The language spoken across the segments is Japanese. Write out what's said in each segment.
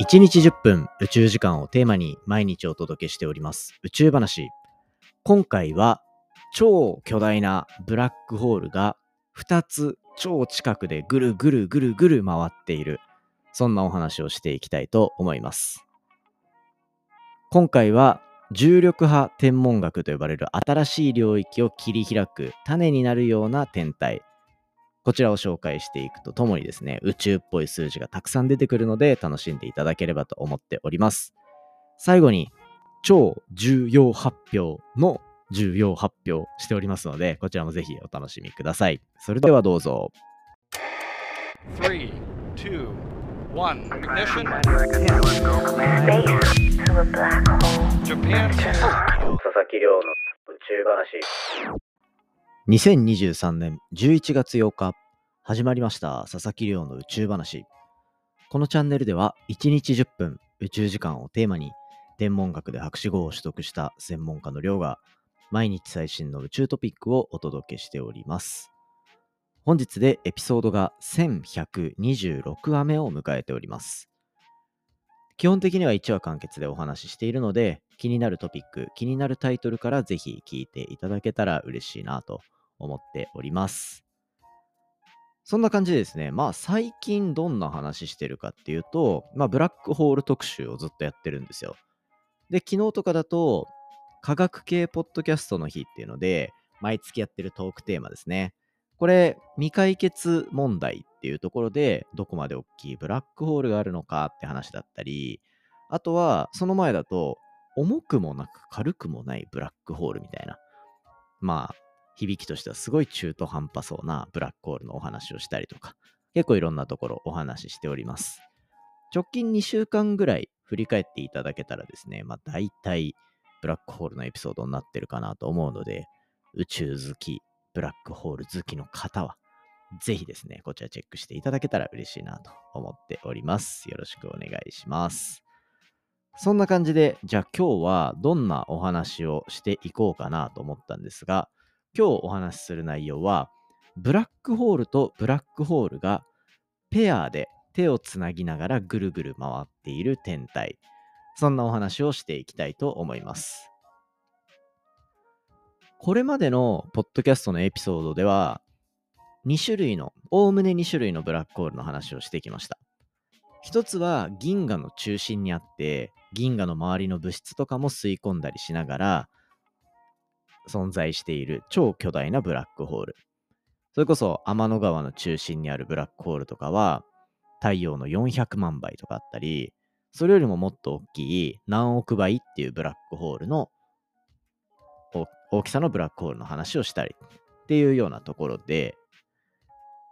1日10分宇宙時間をテーマに毎日お届けしております宇宙話。今回は超巨大なブラックホールが2つ超近くでぐるぐるぐるぐる回っている。そんなお話をしていきたいと思います。今回は重力派天文学と呼ばれる新しい領域を切り開く種になるような天体こちらを紹介していくとともにですね、宇宙っぽい数字がたくさん出てくるので楽しんでいただければと思っております。最後に、超重要発表の重要発表しておりますので、こちらもぜひお楽しみください。それではどうぞ。3, 2, 1, ignition. Japan. 佐々木亮の宇宙話。2023年11月8日、始まりました佐々木亮の宇宙話。このチャンネルでは1日10分宇宙時間をテーマに天文学で博士号を取得した専門家の亮が毎日最新の宇宙トピックをお届けしております。本日でエピソードが1126話目を迎えております。基本的には1話完結でお話ししているので、気になるトピック、気になるタイトルからぜひ聞いていただけたら嬉しいなと思っております。そんな感じでですね、まあ最近どんな話してるかっていうと、まあブラックホール特集をずっとやってるんですよ。で、昨日とかだと、科学系ポッドキャストの日っていうので、毎月やってるトークテーマですね。これ、未解決問題っていうところで、どこまで大きいブラックホールがあるのかって話だったり、あとは、その前だと、重くもなく軽くもないブラックホールみたいな。まあ、響きとしてはすごい中途半端そうなブラックホールのお話をしたりとか、結構いろんなところお話ししております。直近2週間ぐらい振り返っていただけたらですね、まあ大体ブラックホールのエピソードになってるかなと思うので、宇宙好き、ブラックホール好きの方は、ぜひですね、こちらチェックしていただけたら嬉しいなと思っております。よろしくお願いします。そんな感じで、じゃあ今日はどんなお話をしていこうかなと思ったんですが、今日お話しする内容は、ブラックホールとブラックホールがペアで手をつなぎながらぐるぐる回っている天体。そんなお話をしていきたいと思います。これまでのポッドキャストのエピソードでは、2種類の、おおむね2種類のブラックホールの話をしてきました。一つは銀河の中心にあって、銀河の周りの物質とかも吸い込んだりしながら、存在している超巨大なブラックホール。それこそ天の川の中心にあるブラックホールとかは太陽の400万倍とかあったり、それよりももっと大きい何億倍っていうブラックホールの大きさのブラックホールの話をしたりっていうようなところで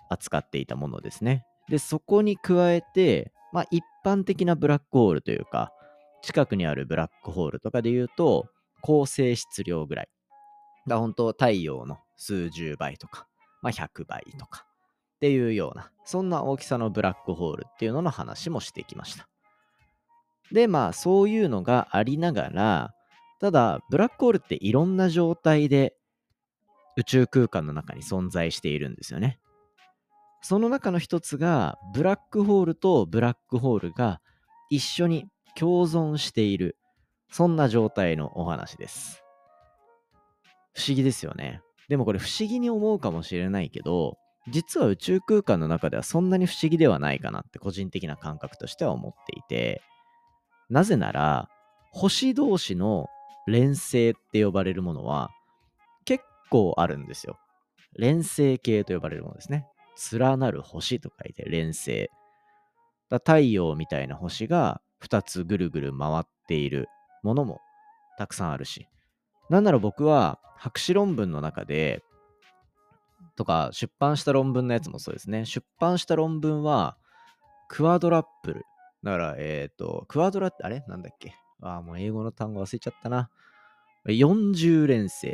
扱っていたものですね。で、そこに加えて、まあ一般的なブラックホールというか、近くにあるブラックホールとかで言うと、高性質量ぐらい。だ本当太陽の数十倍とか、まあ、100倍とかっていうような、そんな大きさのブラックホールっていうのの話もしてきました。で、まあそういうのがありながら、ただブラックホールっていろんな状態で宇宙空間の中に存在しているんですよね。その中の一つが、ブラックホールとブラックホールが一緒に共存している、そんな状態のお話です。不思議ですよね。でもこれ不思議に思うかもしれないけど、実は宇宙空間の中ではそんなに不思議ではないかなって個人的な感覚としては思っていて、なぜなら、星同士の連星って呼ばれるものは結構あるんですよ。連星系と呼ばれるものですね。連なる星と書いて連星。だ太陽みたいな星が2つぐるぐる回っているものもたくさんあるし、なんなら僕は博士論文の中で、とか出版した論文のやつもそうですね。出版した論文は、クワドラップル。だから、えっ、ー、と、クワドラって、あれ？なんだっけ？ああ、もう英語の単語忘れちゃったな。40連星っ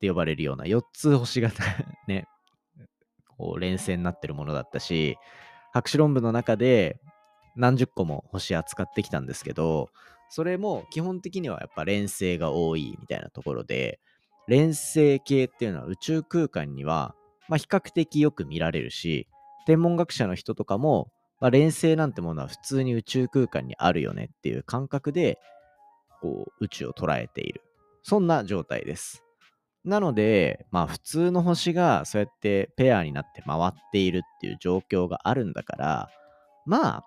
て呼ばれるような4つ星が ね、こう連星になってるものだったし、博士論文の中で何十個も星扱ってきたんですけど、それも基本的にはやっぱ連星が多いみたいなところで、連星系っていうのは宇宙空間には、まあ、比較的よく見られるし、天文学者の人とかもまあ、連星なんてものは普通に宇宙空間にあるよねっていう感覚で、こう、宇宙を捉えている。そんな状態です。なので、まあ普通の星がそうやってペアになって回っているっていう状況があるんだから、まあ、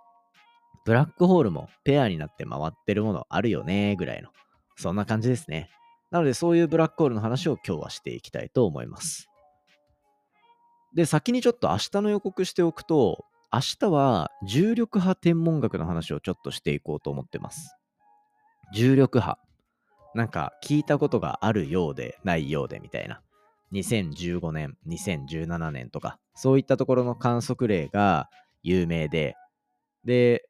ブラックホールもペアになって回ってるものあるよね、ぐらいの。そんな感じですね。なのでそういうブラックホールの話を今日はしていきたいと思います。で、先にちょっと明日の予告しておくと、明日は重力波天文学の話をちょっとしていこうと思ってます。重力波。なんか聞いたことがあるようでないようでみたいな。2015年、2017年とか、そういったところの観測例が有名で、で、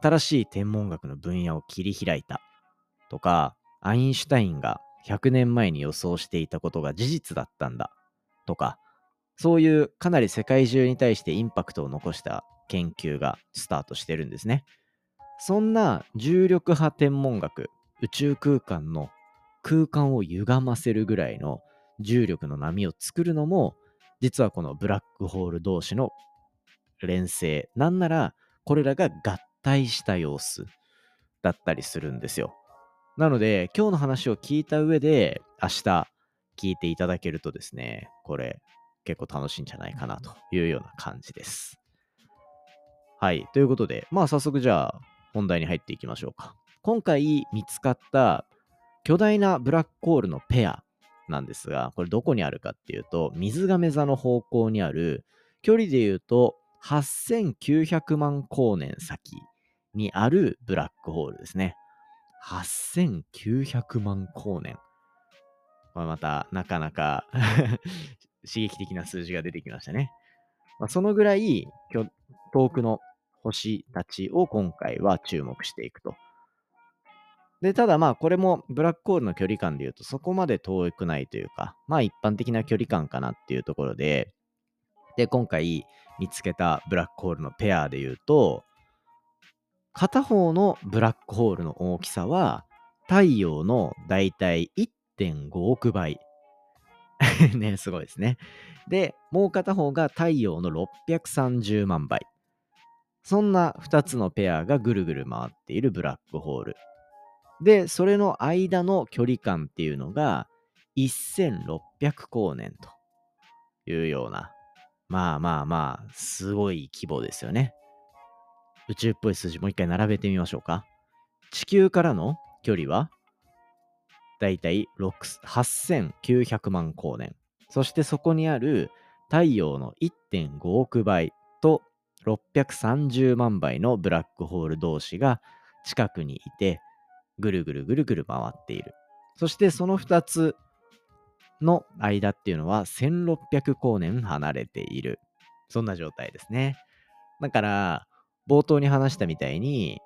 新しい天文学の分野を切り開いた。とか、アインシュタインが100年前に予想していたことが事実だったんだ。とか、そういうかなり世界中に対してインパクトを残した研究がスタートしてるんですね。そんな重力波天文学、宇宙空間の空間を歪ませるぐらいの重力の波を作るのも、実はこのブラックホール同士の連星、なんならこれらが合体した様子だったりするんですよ。なので、今日の話を聞いた上で、明日聞いていただけるとですね、これ結構楽しいんじゃないかなというような感じです。はい。ということで、まあ早速じゃあ本題に入っていきましょうか。今回見つかった巨大なブラックホールのペアなんですが、これどこにあるかっていうと、水亀座の方向にある、距離で言うと8900万光年先にあるブラックホールですね。8900万光年。まあ、また、なかなか 刺激的な数字が出てきましたね。まあ、そのぐらい遠くの星たちを今回は注目していくと。で、ただまあこれもブラックホールの距離感で言うとそこまで遠くないというか、まあ一般的な距離感かなっていうところで、で、今回見つけたブラックホールのペアで言うと、片方のブラックホールの大きさは太陽のだいたい1.5億倍。ね、すごいですね。で、もう片方が太陽の630万倍。そんな2つのペアがぐるぐる回っているブラックホール。で、それの間の距離感っていうのが1600光年というような、まあまあまあ、すごい規模ですよね。宇宙っぽい数字もう一回並べてみましょうか。地球からの距離はだいたい8900万光年。そしてそこにある太陽の1.5億倍と630万倍のブラックホール同士が近くにいて、ぐるぐるぐるぐる回っている。そしてその2つの間っていうのは1600光年離れている。そんな状態ですね。だから、冒頭に話したみたいに、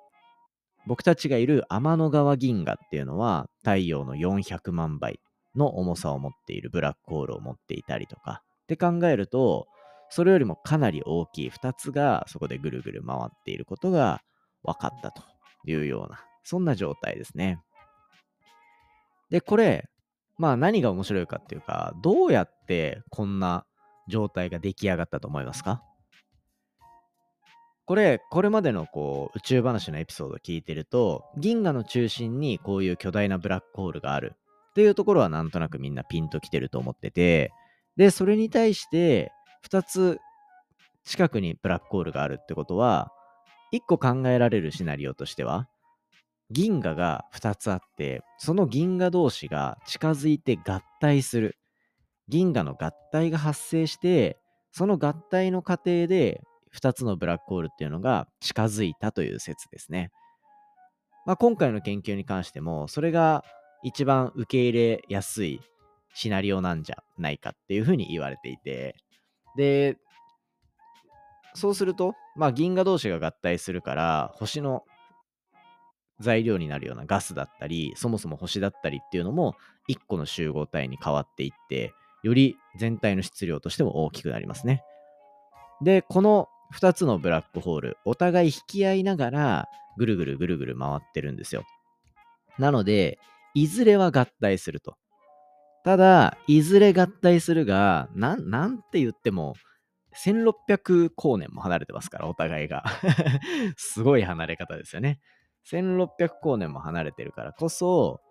僕たちがいる天の川銀河っていうのは太陽の400万倍の重さを持っているブラックホールを持っていたりとかって考えるとそれよりもかなり大きい2つがそこでぐるぐる回っていることが分かったというようなそんな状態ですね。で、これ、まあ何が面白いかっていうか、どうやってこんな状態が出来上がったと思いますか？これ、これまでのこう宇宙話のエピソードを聞いてると、銀河の中心にこういう巨大なブラックホールがあるっていうところはなんとなくみんなピンときてると思ってて、で、それに対して2つ近くにブラックホールがあるってことは、1個考えられるシナリオとしては、銀河が2つあって、その銀河同士が近づいて合体する。銀河の合体が発生して、その合体の過程で2つのブラックホールっていうのが近づいたという説ですね。まあ、今回の研究に関しても、それが一番受け入れやすいシナリオなんじゃないかっていうふうに言われていて、で、そうすると、まあ、銀河同士が合体するから、星の材料になるようなガスだったり、そもそも星だったりっていうのも、1個の集合体に変わっていって、より全体の質量としても大きくなりますね。で、この2つのブラックホール、お互い引き合いながら、ぐるぐるぐるぐる回ってるんですよ。なので、いずれは合体すると。ただ、いずれ合体するが、なん、なんて言っても、1600光年も離れてますから、お互いが。すごい離れ方ですよね。1600光年も離れてるからこそ、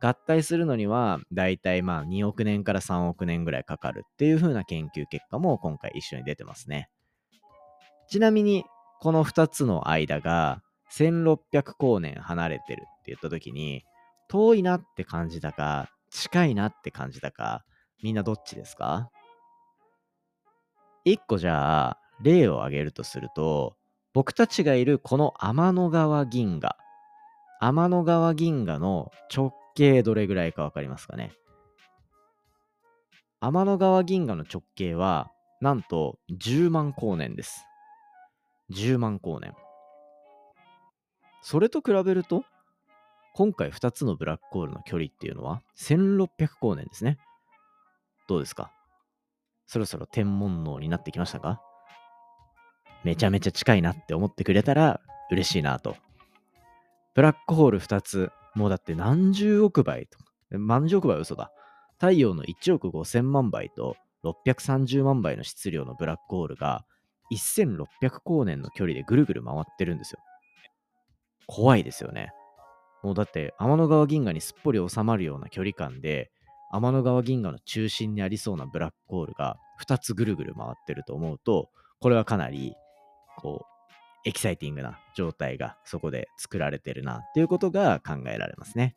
合体するのには、だいたいまあ2億年から3億年ぐらいかかるっていう風な研究結果も今回一緒に出てますね。ちなみに、この2つの間が1600光年離れてるって言った時に、遠いなって感じたか、近いなって感じたか、みんなどっちですか？一個じゃあ、例を挙げるとすると、僕たちがいるこの天の川銀河。天の川銀河の直径どれぐらいかわかりますかね？天の川銀河の直径は、なんと10万光年です。10万光年。それと比べると、今回2つのブラックホールの距離っていうのは1600光年ですね。どうですか？そろそろ天文能になってきましたか？めちゃめちゃ近いなって思ってくれたら嬉しいなと。ブラックホール2つ、もうだって何十億倍とか、万十億倍嘘だ。太陽の1億5000万倍と630万倍の質量のブラックホールが1600光年の距離でぐるぐる回ってるんですよ。怖いですよね。もうだって天の川銀河にすっぽり収まるような距離感で天の川銀河の中心にありそうなブラックホールが2つぐるぐる回ってると思うとこれはかなりこうエキサイティングな状態がそこで作られてるなっていうことが考えられますね。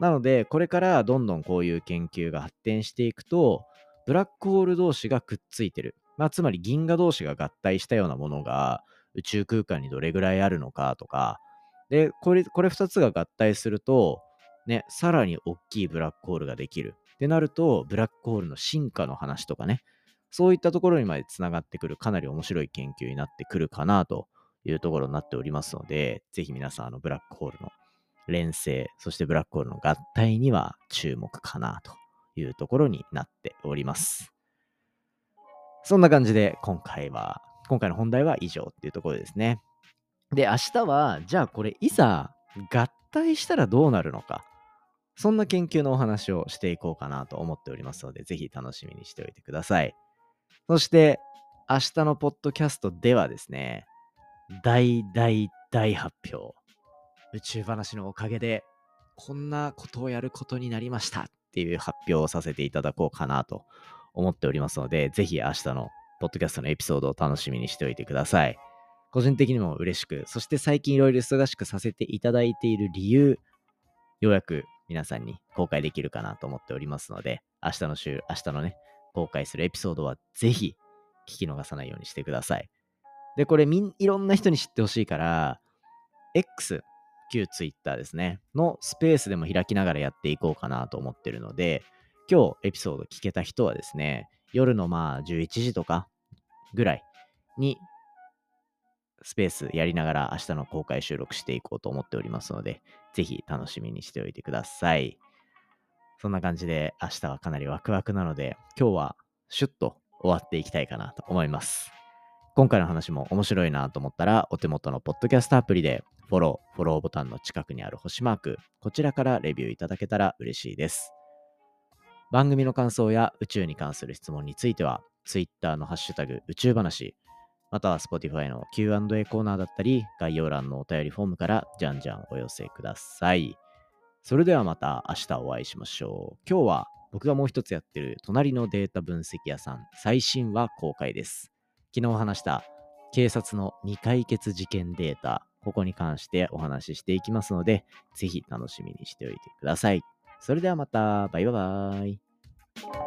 なのでこれからどんどんこういう研究が発展していくとブラックホール同士がくっついてる、まあ、つまり銀河同士が合体したようなものが宇宙空間にどれぐらいあるのかとかで、これ、これ2つが合体すると、ね、さらに大きいブラックホールができる。ってなると、ブラックホールの進化の話とかね、そういったところにまでつながってくる、かなり面白い研究になってくるかなというところになっておりますので、ぜひ皆さん、あの、ブラックホールの連成、そしてブラックホールの合体には注目かなというところになっております。そんな感じで、今回は、今回の本題は以上っていうところですね。で、明日は、じゃあこれ、いざ合体したらどうなるのか。そんな研究のお話をしていこうかなと思っておりますので、ぜひ楽しみにしておいてください。そして、明日のポッドキャストではですね、大大大発表。宇宙話のおかげで、こんなことをやることになりましたっていう発表をさせていただこうかなと思っておりますので、ぜひ明日のポッドキャストのエピソードを楽しみにしておいてください。個人的にも嬉しく、そして最近いろいろ忙しくさせていただいている理由、ようやく皆さんに公開できるかなと思っておりますので、明日の週、明日のね、公開するエピソードはぜひ聞き逃さないようにしてください。で、これみん、いろんな人に知ってほしいから、X、旧 Twitter ですね、のスペースでも開きながらやっていこうかなと思ってるので、今日エピソード聞けた人はですね、夜のまあ11時とかぐらいにスペースやりながら明日の公開収録していこうと思っておりますので、ぜひ楽しみにしておいてください。そんな感じで明日はかなりワクワクなので、今日はシュッと終わっていきたいかなと思います。今回の話も面白いなと思ったら、お手元のポッドキャストアプリでフォロー、フォローボタンの近くにある星マーク、こちらからレビューいただけたら嬉しいです。番組の感想や宇宙に関する質問については、Twitter のハッシュタグ宇宙話、または Spotify の Q&A コーナーだったり、概要欄のお便りフォームからじゃんじゃんお寄せください。それではまた明日お会いしましょう。今日は僕がもう一つやってる隣のデータ分析屋さん最新話公開です。昨日話した警察の未解決事件データ、ここに関してお話ししていきますので、ぜひ楽しみにしておいてください。それではまた、バイバイ。you